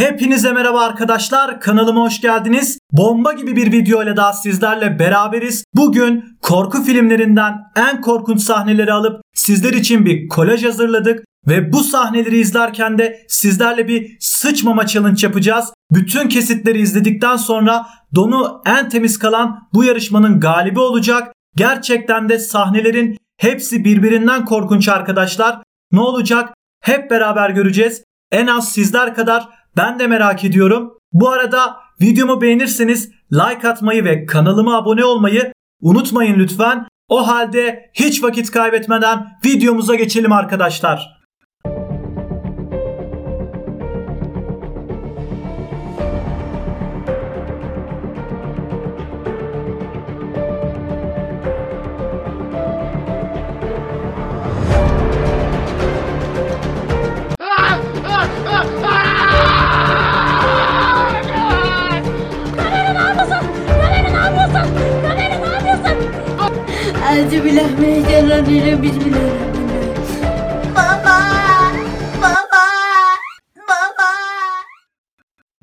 Hepinize merhaba arkadaşlar. Kanalıma hoş geldiniz. Bomba gibi bir video ile daha sizlerle beraberiz. Bugün korku filmlerinden en korkunç sahneleri alıp sizler için bir kolaj hazırladık. Ve bu sahneleri izlerken de sizlerle bir sıçmama challenge yapacağız. Bütün kesitleri izledikten sonra donu en temiz kalan bu yarışmanın galibi olacak. Gerçekten de sahnelerin hepsi birbirinden korkunç arkadaşlar. Ne olacak? Hep beraber göreceğiz. En az sizler kadar ben de merak ediyorum. Bu arada videomu beğenirseniz like atmayı ve kanalıma abone olmayı unutmayın lütfen. O halde hiç vakit kaybetmeden videomuza geçelim arkadaşlar. Euzubillahimineşşeytanirracim. Bismillahirrahmanirrahim. Baba! Baba! Baba!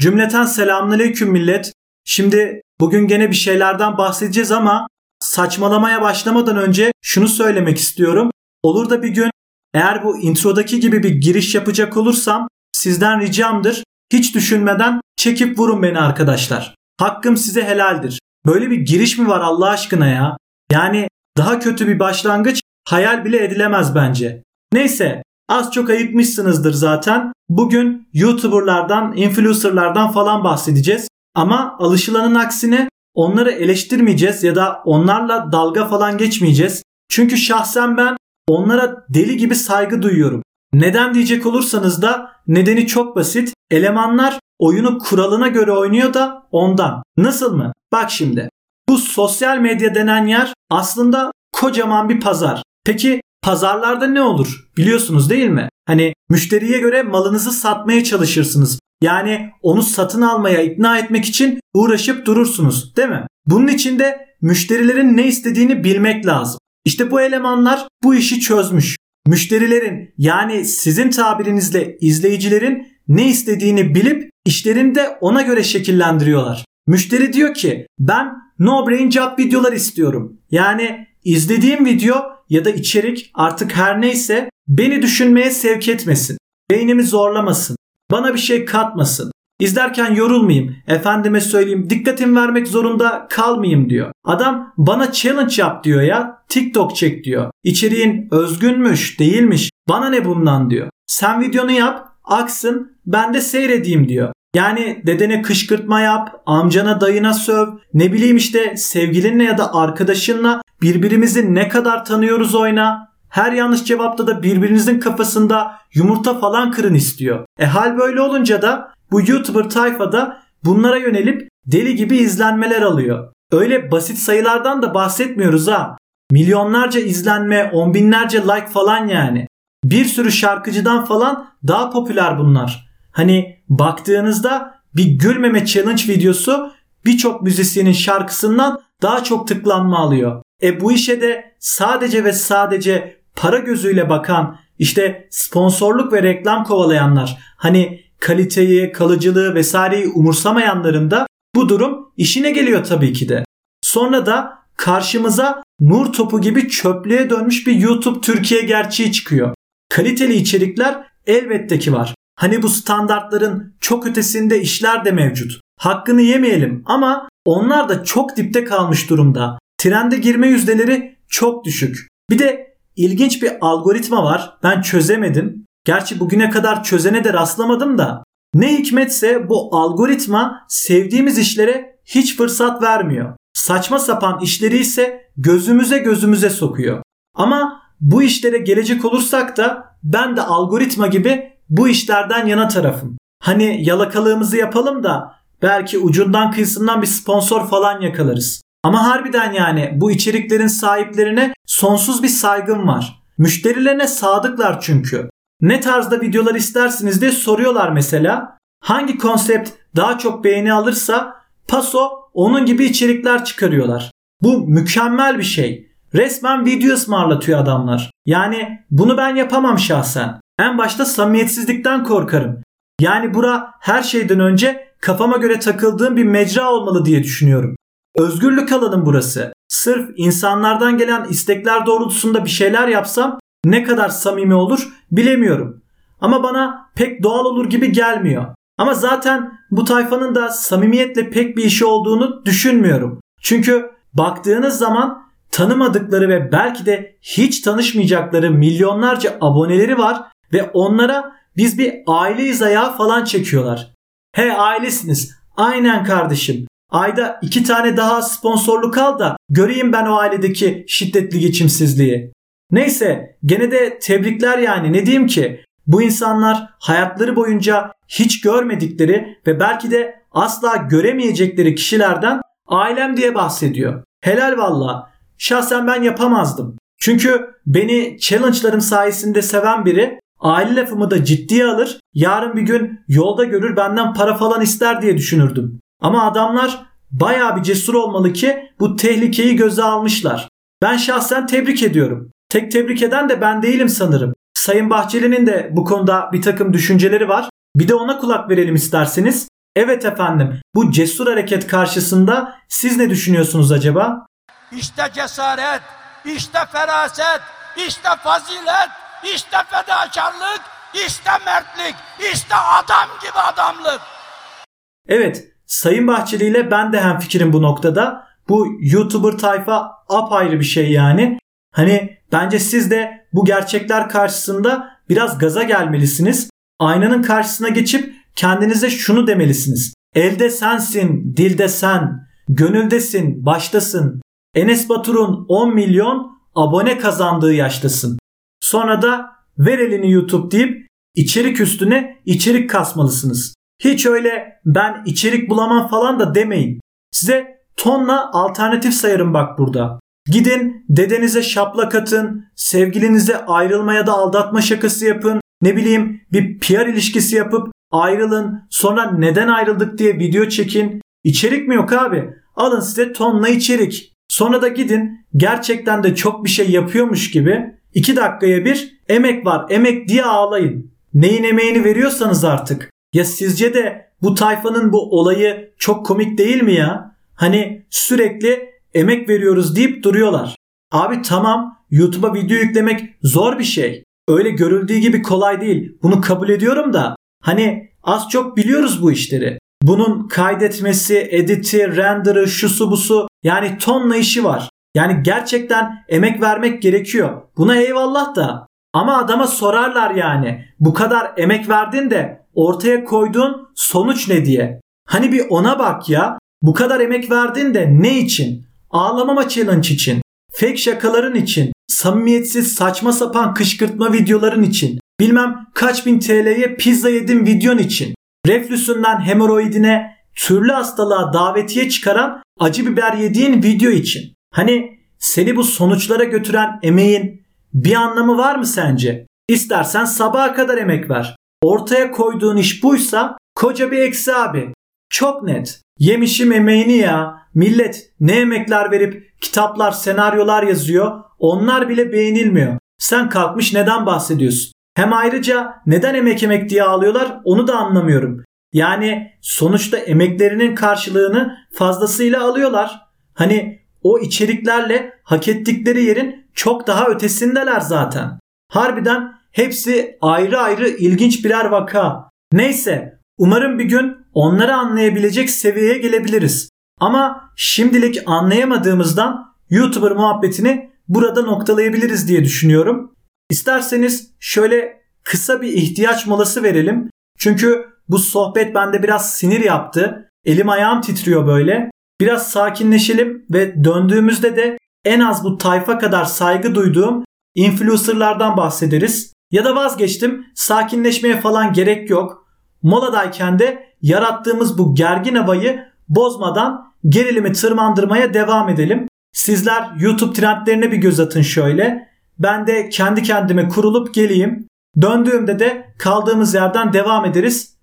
Cümleten selamünaleyküm millet. Şimdi bugün gene bir şeylerden bahsedeceğiz ama saçmalamaya başlamadan önce şunu söylemek istiyorum. Olur da bir gün eğer bu introdaki gibi bir giriş yapacak olursam sizden ricamdır. Hiç düşünmeden çekip vurun beni arkadaşlar. Hakkım size helaldir. Böyle bir giriş mi var Allah aşkına ya? Yani daha kötü bir başlangıç hayal bile edilemez bence. Neyse az çok ayıkmışsınızdır zaten. Bugün YouTuber'lardan, influencer'lardan falan bahsedeceğiz. Ama alışılanın aksine onları eleştirmeyeceğiz ya da onlarla dalga falan geçmeyeceğiz. Çünkü şahsen ben onlara deli gibi saygı duyuyorum. Neden diyecek olursanız da nedeni çok basit. Elemanlar oyunu kuralına göre oynuyor da ondan. Nasıl mı? Bak şimdi. Bu sosyal medya denen yer aslında kocaman bir pazar. Peki pazarlarda ne olur? Biliyorsunuz değil mi? Hani müşteriye göre malınızı satmaya çalışırsınız. Yani onu satın almaya ikna etmek için uğraşıp durursunuz, değil mi? Bunun için de müşterilerin ne istediğini bilmek lazım. İşte bu elemanlar bu işi çözmüş. Müşterilerin yani sizin tabirinizle izleyicilerin ne istediğini bilip işlerini de ona göre şekillendiriyorlar. Müşteri diyor ki ben no brain job videolar istiyorum. Yani izlediğim video ya da içerik artık her neyse beni düşünmeye sevk etmesin. Beynimi zorlamasın. Bana bir şey katmasın. İzlerken yorulmayayım. Efendime söyleyeyim dikkatim vermek zorunda kalmayayım diyor. Adam bana challenge yap diyor ya. TikTok çek diyor. İçeriğin özgünmüş değilmiş. Bana ne bundan diyor. Sen videonu yap aksın ben de seyredeyim diyor. Yani dedene kışkırtma yap, amcana dayına söv, ne bileyim işte sevgilinle ya da arkadaşınla birbirimizi ne kadar tanıyoruz oyna. Her yanlış cevapta da birbirinizin kafasında yumurta falan kırın istiyor. E hal böyle olunca da bu YouTuber tayfada bunlara yönelip deli gibi izlenmeler alıyor. Öyle basit sayılardan da bahsetmiyoruz ha. Milyonlarca izlenme, on binlerce like falan yani. Bir sürü şarkıcıdan falan daha popüler bunlar. Hani baktığınızda bir gülmeme challenge videosu birçok müzisyenin şarkısından daha çok tıklanma alıyor. E bu işe de sadece ve sadece para gözüyle bakan işte sponsorluk ve reklam kovalayanlar hani kaliteyi, kalıcılığı vesaireyi umursamayanların da bu durum işine geliyor tabii ki de. Sonra da karşımıza nur topu gibi çöplüğe dönmüş bir YouTube Türkiye gerçeği çıkıyor. Kaliteli içerikler elbette ki var. Hani bu standartların çok ötesinde işler de mevcut. Hakkını yemeyelim ama onlar da çok dipte kalmış durumda. Trende girme yüzdeleri çok düşük. Bir de ilginç bir algoritma var. Ben çözemedim. Gerçi bugüne kadar çözene de rastlamadım da. Ne hikmetse bu algoritma sevdiğimiz işlere hiç fırsat vermiyor. Saçma sapan işleri ise gözümüze gözümüze sokuyor. Ama bu işlere gelecek olursak da ben de algoritma gibi bu işlerden yana tarafım. Hani yalakalığımızı yapalım da belki ucundan kıyısından bir sponsor falan yakalarız. Ama harbiden yani bu içeriklerin sahiplerine sonsuz bir saygım var. Müşterilerine sadıklar çünkü. Ne tarzda videolar istersiniz diye soruyorlar mesela. Hangi konsept daha çok beğeni alırsa paso onun gibi içerikler çıkarıyorlar. Bu mükemmel bir şey. Resmen video ısmarlatıyor adamlar. Yani bunu ben yapamam şahsen. En başta samimiyetsizlikten korkarım. Yani bura her şeyden önce kafama göre takıldığım bir mecra olmalı diye düşünüyorum. Özgürlük alanım burası. Sırf insanlardan gelen istekler doğrultusunda bir şeyler yapsam ne kadar samimi olur bilemiyorum. Ama bana pek doğal olur gibi gelmiyor. Ama zaten bu tayfanın da samimiyetle pek bir işi olduğunu düşünmüyorum. Çünkü baktığınız zaman tanımadıkları ve belki de hiç tanışmayacakları milyonlarca aboneleri var ve onlara biz bir aileyiz ayağı falan çekiyorlar. He ailesiniz. Aynen kardeşim. Ayda iki tane daha sponsorluk al da göreyim ben o ailedeki şiddetli geçimsizliği. Neyse gene de tebrikler yani ne diyeyim ki bu insanlar hayatları boyunca hiç görmedikleri ve belki de asla göremeyecekleri kişilerden ailem diye bahsediyor. Helal valla. Şahsen ben yapamazdım. Çünkü beni challenge'larım sayesinde seven biri aile lafımı da ciddiye alır, yarın bir gün yolda görür benden para falan ister diye düşünürdüm. Ama adamlar baya bir cesur olmalı ki bu tehlikeyi göze almışlar. Ben şahsen tebrik ediyorum. Tek tebrik eden de ben değilim sanırım. Sayın Bahçeli'nin de bu konuda bir takım düşünceleri var. Bir de ona kulak verelim isterseniz. Evet efendim bu cesur hareket karşısında siz ne düşünüyorsunuz acaba? İşte cesaret, işte feraset, işte fazilet, işte fedakarlık, işte mertlik, işte adam gibi adamlık. Evet Sayın Bahçeli ile ben de hem fikrim bu noktada. Bu YouTuber tayfa apayrı bir şey yani. Hani bence siz de bu gerçekler karşısında biraz gaza gelmelisiniz. Aynanın karşısına geçip kendinize şunu demelisiniz. Elde sensin, dilde sen, gönüldesin, baştasın. Enes Batur'un 10 milyon abone kazandığı yaştasın. Sonra da ver elini YouTube deyip içerik üstüne içerik kasmalısınız. Hiç öyle ben içerik bulamam falan da demeyin. Size tonla alternatif sayarım bak burada. Gidin dedenize şaplak atın, sevgilinize ayrılma ya da aldatma şakası yapın, ne bileyim bir PR ilişkisi yapıp ayrılın, sonra neden ayrıldık diye video çekin. İçerik mi yok abi? Alın size tonla içerik. Sonra da gidin gerçekten de çok bir şey yapıyormuş gibi 2 dakikaya bir emek var emek diye ağlayın. Neyin emeğini veriyorsanız artık. Ya sizce de bu tayfanın bu olayı çok komik değil mi ya? Hani sürekli emek veriyoruz deyip duruyorlar. Abi tamam YouTube'a video yüklemek zor bir şey. Öyle görüldüğü gibi kolay değil. Bunu kabul ediyorum da hani az çok biliyoruz bu işleri. Bunun kaydetmesi, editi, render'ı, şusu busu yani tonla işi var. Yani gerçekten emek vermek gerekiyor. Buna eyvallah da. Ama adama sorarlar yani. Bu kadar emek verdin de ortaya koyduğun sonuç ne diye. Hani bir ona bak ya. Bu kadar emek verdin de ne için? Ağlamama challenge için. Fake şakaların için. Samimiyetsiz saçma sapan kışkırtma videoların için. Bilmem kaç bin TL'ye pizza yedim videon için. Reflüsünden hemoroidine türlü hastalığa davetiye çıkaran acı biber yediğin video için. Hani seni bu sonuçlara götüren emeğin bir anlamı var mı sence? İstersen sabaha kadar emek ver. Ortaya koyduğun iş buysa koca bir eksi abi. Çok net. Yemişim emeğini ya. Millet ne emekler verip kitaplar, senaryolar yazıyor. Onlar bile beğenilmiyor. Sen kalkmış neden bahsediyorsun? Hem ayrıca neden emek emek diye ağlıyorlar onu da anlamıyorum. Yani sonuçta emeklerinin karşılığını fazlasıyla alıyorlar. Hani o içeriklerle hak ettikleri yerin çok daha ötesindeler zaten. Harbiden hepsi ayrı ayrı ilginç birer vaka. Neyse umarım bir gün onları anlayabilecek seviyeye gelebiliriz. Ama şimdilik anlayamadığımızdan YouTuber muhabbetini burada noktalayabiliriz diye düşünüyorum. İsterseniz şöyle kısa bir ihtiyaç molası verelim. Çünkü bu sohbet bende biraz sinir yaptı. Elim ayağım titriyor böyle. Biraz sakinleşelim ve döndüğümüzde de en az bu tayfa kadar saygı duyduğum influencerlardan bahsederiz. Ya da vazgeçtim sakinleşmeye falan gerek yok. Moladayken de yarattığımız bu gergin havayı bozmadan gerilimi tırmandırmaya devam edelim. Sizler YouTube trendlerine bir göz atın şöyle. Ben de kendi kendime kurulup geleyim. Döndüğümde de kaldığımız yerden devam ederiz.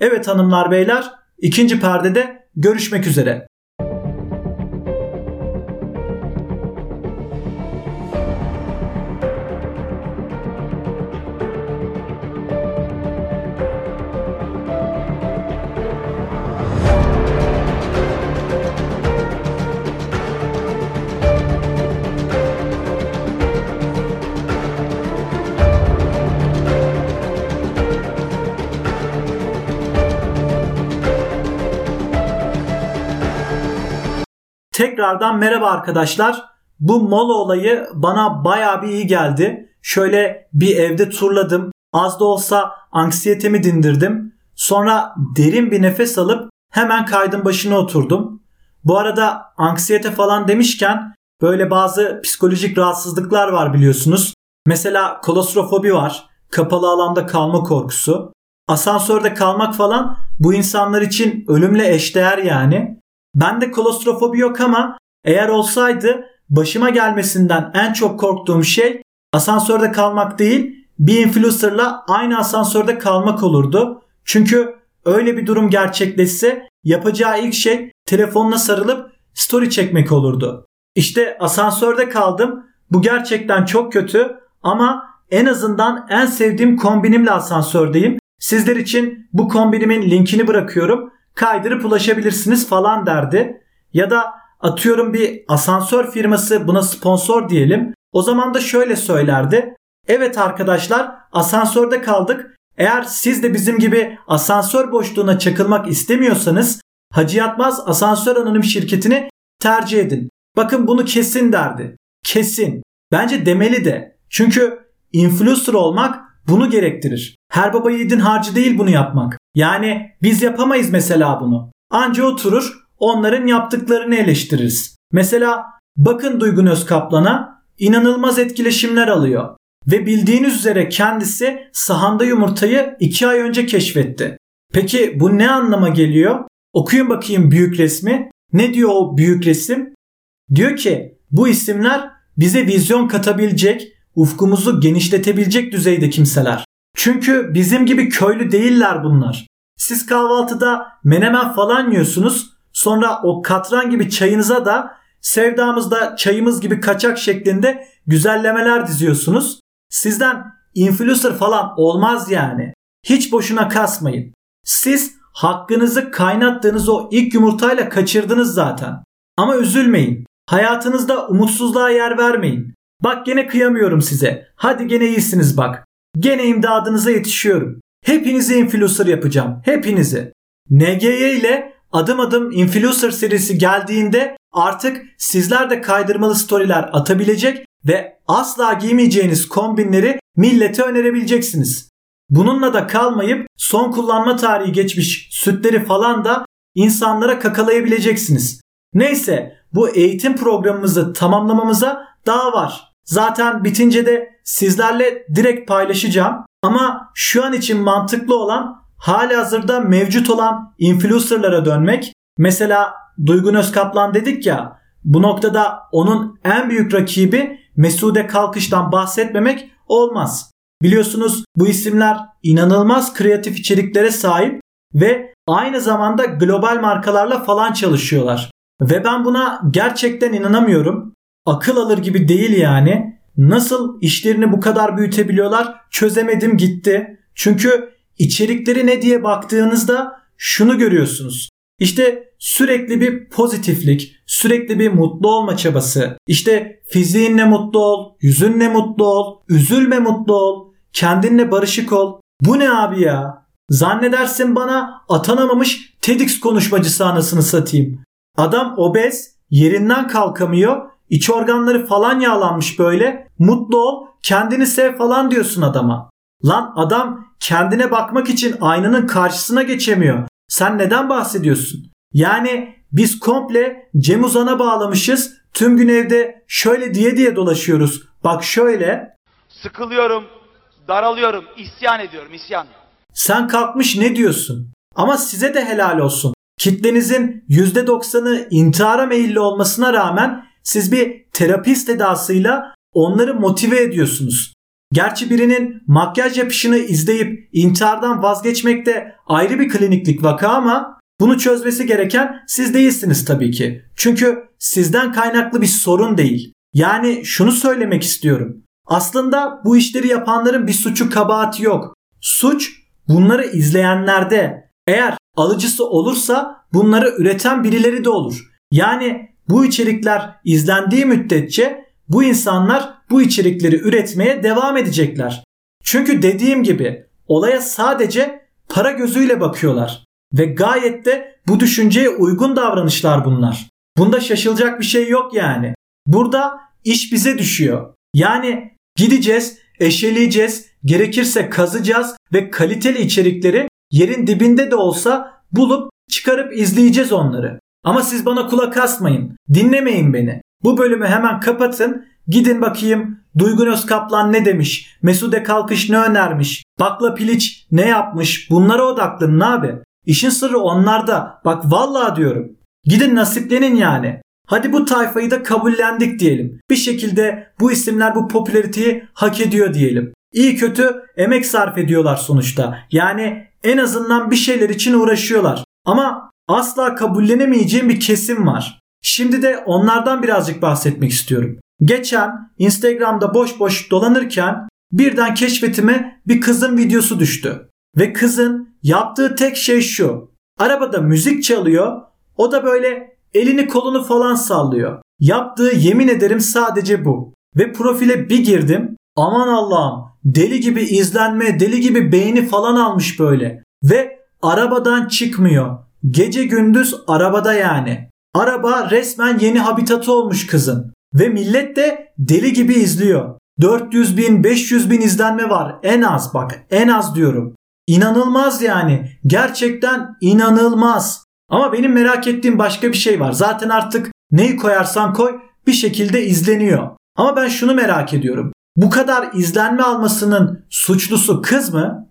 Evet hanımlar beyler ikinci perdede görüşmek üzere. Tekrardan merhaba arkadaşlar. Bu mola olayı bana baya bir iyi geldi. Şöyle bir evde turladım. Az da olsa anksiyetemi dindirdim. Sonra derin bir nefes alıp hemen kaydın başına oturdum. Bu arada anksiyete falan demişken böyle bazı psikolojik rahatsızlıklar var biliyorsunuz. Mesela kolostrofobi var. Kapalı alanda kalma korkusu. Asansörde kalmak falan bu insanlar için ölümle eşdeğer yani. Bende kolostrofobi yok ama eğer olsaydı başıma gelmesinden en çok korktuğum şey asansörde kalmak değil bir influencerla aynı asansörde kalmak olurdu. Çünkü öyle bir durum gerçekleşse yapacağı ilk şey telefonuna sarılıp story çekmek olurdu. İşte asansörde kaldım. Bu gerçekten çok kötü ama en azından en sevdiğim kombinimle asansördeyim. Sizler için bu kombinimin linkini bırakıyorum. Kaydırıp ulaşabilirsiniz falan derdi. Ya da atıyorum bir asansör firması buna sponsor diyelim. O zaman da şöyle söylerdi. Evet arkadaşlar asansörde kaldık. Eğer siz de bizim gibi asansör boşluğuna çakılmak istemiyorsanız Hacı Yatmaz Asansör Anonim şirketini tercih edin. Bakın bunu kesin derdi. Kesin. Bence demeli de. Çünkü influencer olmak bunu gerektirir. Her baba yiğidin harcı değil bunu yapmak. Yani biz yapamayız mesela bunu. Anca oturur onların yaptıklarını eleştiririz. Mesela bakın Duygun Özkaplan'a inanılmaz etkileşimler alıyor. Ve bildiğiniz üzere kendisi sahanda yumurtayı 2 ay önce keşfetti. Peki bu ne anlama geliyor? Okuyun bakayım büyük resmi. Ne diyor o büyük resim? Diyor ki bu isimler bize vizyon katabilecek, ufkumuzu genişletebilecek düzeyde kimseler. Çünkü bizim gibi köylü değiller bunlar. Siz kahvaltıda menemen falan yiyorsunuz. Sonra o katran gibi çayınıza da sevdamızda çayımız gibi kaçak şeklinde güzellemeler diziyorsunuz. Sizden influencer falan olmaz yani. Hiç boşuna kasmayın. Siz hakkınızı kaynattığınız o ilk yumurtayla kaçırdınız zaten. Ama üzülmeyin. Hayatınızda umutsuzluğa yer vermeyin. Bak gene kıyamıyorum size. Hadi gene iyisiniz bak. Gene imdadınıza yetişiyorum. Hepinizi influencer yapacağım. Hepinizi. NGY ile adım adım influencer serisi geldiğinde artık sizler de kaydırmalı storyler atabilecek ve asla giymeyeceğiniz kombinleri millete önerebileceksiniz. Bununla da kalmayıp son kullanma tarihi geçmiş sütleri falan da insanlara kakalayabileceksiniz. Neyse bu eğitim programımızı tamamlamamıza daha var. Zaten bitince de sizlerle direkt paylaşacağım. Ama şu an için mantıklı olan hali hazırda mevcut olan influencerlara dönmek. Mesela Duygun Özkaplan dedik ya bu noktada onun en büyük rakibi Mesude Kalkış'tan bahsetmemek olmaz. Biliyorsunuz bu isimler inanılmaz kreatif içeriklere sahip ve aynı zamanda global markalarla falan çalışıyorlar. Ve ben buna gerçekten inanamıyorum. Akıl alır gibi değil yani. Nasıl işlerini bu kadar büyütebiliyorlar çözemedim gitti. Çünkü içerikleri ne diye baktığınızda şunu görüyorsunuz. İşte sürekli bir pozitiflik, sürekli bir mutlu olma çabası. İşte fiziğinle mutlu ol, yüzünle mutlu ol, üzülme mutlu ol, kendinle barışık ol. Bu ne abi ya? Zannedersin bana atanamamış TEDx konuşmacısı anasını satayım. Adam obez, yerinden kalkamıyor, iç organları falan yağlanmış böyle. Mutlu ol, kendini sev falan diyorsun adama. Lan adam kendine bakmak için aynanın karşısına geçemiyor. Sen neden bahsediyorsun? Yani biz komple Cem Uzan'a bağlamışız. Tüm gün evde şöyle diye diye dolaşıyoruz. Bak şöyle. Sıkılıyorum, daralıyorum, isyan ediyorum, isyan. Sen kalkmış ne diyorsun? Ama size de helal olsun. Kitlenizin %90'ı intihara meyilli olmasına rağmen siz bir terapist edasıyla onları motive ediyorsunuz. Gerçi birinin makyaj yapışını izleyip intihardan vazgeçmek de ayrı bir kliniklik vaka ama bunu çözmesi gereken siz değilsiniz tabii ki. Çünkü sizden kaynaklı bir sorun değil. Yani şunu söylemek istiyorum. Aslında bu işleri yapanların bir suçu kabahati yok. Suç bunları izleyenlerde. Eğer alıcısı olursa bunları üreten birileri de olur. Yani bu içerikler izlendiği müddetçe bu insanlar bu içerikleri üretmeye devam edecekler. Çünkü dediğim gibi olaya sadece para gözüyle bakıyorlar ve gayet de bu düşünceye uygun davranışlar bunlar. Bunda şaşılacak bir şey yok yani. Burada iş bize düşüyor. Yani gideceğiz, eşeleyeceğiz, gerekirse kazacağız ve kaliteli içerikleri yerin dibinde de olsa bulup çıkarıp izleyeceğiz onları. Ama siz bana kulak asmayın. Dinlemeyin beni. Bu bölümü hemen kapatın. Gidin bakayım Duygun Özkaplan ne demiş? Mesude Kalkış ne önermiş? Bakla Piliç ne yapmış? Bunlara odaklanın abi. İşin sırrı onlarda. Bak vallahi diyorum. Gidin nasiplenin yani. Hadi bu tayfayı da kabullendik diyelim. Bir şekilde bu isimler bu popülariteyi hak ediyor diyelim. İyi kötü emek sarf ediyorlar sonuçta. Yani en azından bir şeyler için uğraşıyorlar. Ama asla kabullenemeyeceğim bir kesim var. Şimdi de onlardan birazcık bahsetmek istiyorum. Geçen Instagram'da boş boş dolanırken birden keşfetime bir kızın videosu düştü. Ve kızın yaptığı tek şey şu. Arabada müzik çalıyor. O da böyle elini kolunu falan sallıyor. Yaptığı yemin ederim sadece bu. Ve profile bir girdim. Aman Allah'ım deli gibi izlenme, deli gibi beğeni falan almış böyle. Ve arabadan çıkmıyor. Gece gündüz arabada yani. Araba resmen yeni habitatı olmuş kızın. Ve millet de deli gibi izliyor. 400 bin 500 bin izlenme var en az bak en az diyorum. İnanılmaz yani gerçekten inanılmaz. Ama benim merak ettiğim başka bir şey var. Zaten artık neyi koyarsan koy bir şekilde izleniyor. Ama ben şunu merak ediyorum. Bu kadar izlenme almasının suçlusu kız mı?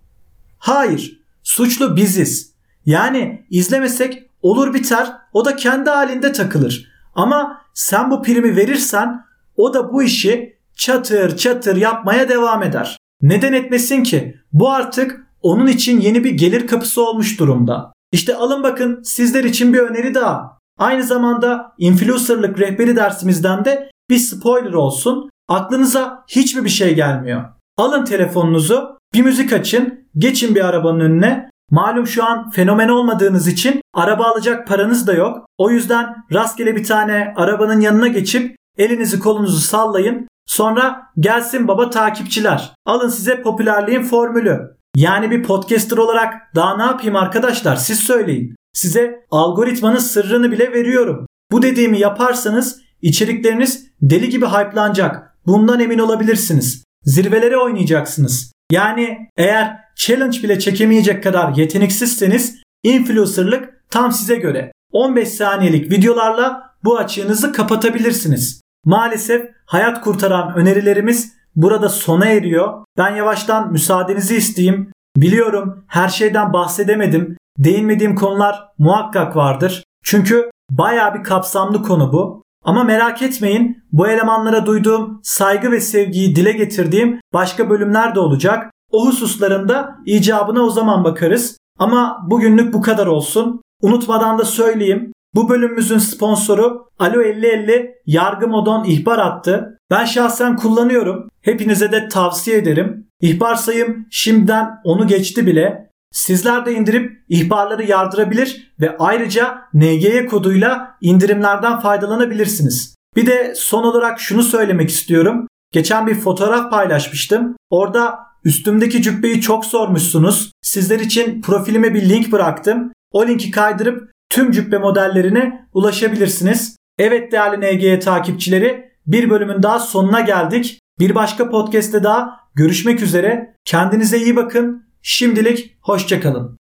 Hayır. Suçlu biziz. Yani izlemesek olur biter o da kendi halinde takılır. Ama sen bu primi verirsen o da bu işi çatır çatır yapmaya devam eder. Neden etmesin ki? Bu artık onun için yeni bir gelir kapısı olmuş durumda. İşte alın bakın sizler için bir öneri daha. Aynı zamanda influencerlık rehberi dersimizden de bir spoiler olsun. Aklınıza hiçbir bir şey gelmiyor. Alın telefonunuzu, bir müzik açın, geçin bir arabanın önüne. Malum şu an fenomen olmadığınız için araba alacak paranız da yok. O yüzden rastgele bir tane arabanın yanına geçip elinizi kolunuzu sallayın. Sonra gelsin baba takipçiler. Alın size popülerliğin formülü. Yani bir podcaster olarak daha ne yapayım arkadaşlar siz söyleyin. Size algoritmanın sırrını bile veriyorum. Bu dediğimi yaparsanız içerikleriniz deli gibi hype'lanacak. Bundan emin olabilirsiniz. Zirvelere oynayacaksınız. Yani eğer challenge bile çekemeyecek kadar yeteneksizseniz influencerlık tam size göre. 15 saniyelik videolarla bu açığınızı kapatabilirsiniz. Maalesef hayat kurtaran önerilerimiz burada sona eriyor. Ben yavaştan müsaadenizi isteyeyim. Biliyorum her şeyden bahsedemedim. Değinmediğim konular muhakkak vardır. Çünkü baya bir kapsamlı konu bu. Ama merak etmeyin bu elemanlara duyduğum saygı ve sevgiyi dile getirdiğim başka bölümler de olacak. O hususlarında icabına o zaman bakarız. Ama bugünlük bu kadar olsun. Unutmadan da söyleyeyim. Bu bölümümüzün sponsoru Alo 5050 Yargı Modon ihbar attı. Ben şahsen kullanıyorum. Hepinize de tavsiye ederim. İhbar sayım şimdiden onu geçti bile. Sizler de indirip ihbarları yardırabilir ve ayrıca NGY koduyla indirimlerden faydalanabilirsiniz. Bir de son olarak şunu söylemek istiyorum. Geçen bir fotoğraf paylaşmıştım. Orada üstümdeki cübbeyi çok sormuşsunuz. Sizler için profilime bir link bıraktım. O linki kaydırıp tüm cübbe modellerine ulaşabilirsiniz. Evet değerli NGY takipçileri bir bölümün daha sonuna geldik. Bir başka podcast'te daha görüşmek üzere. Kendinize iyi bakın. Şimdilik hoşçakalın.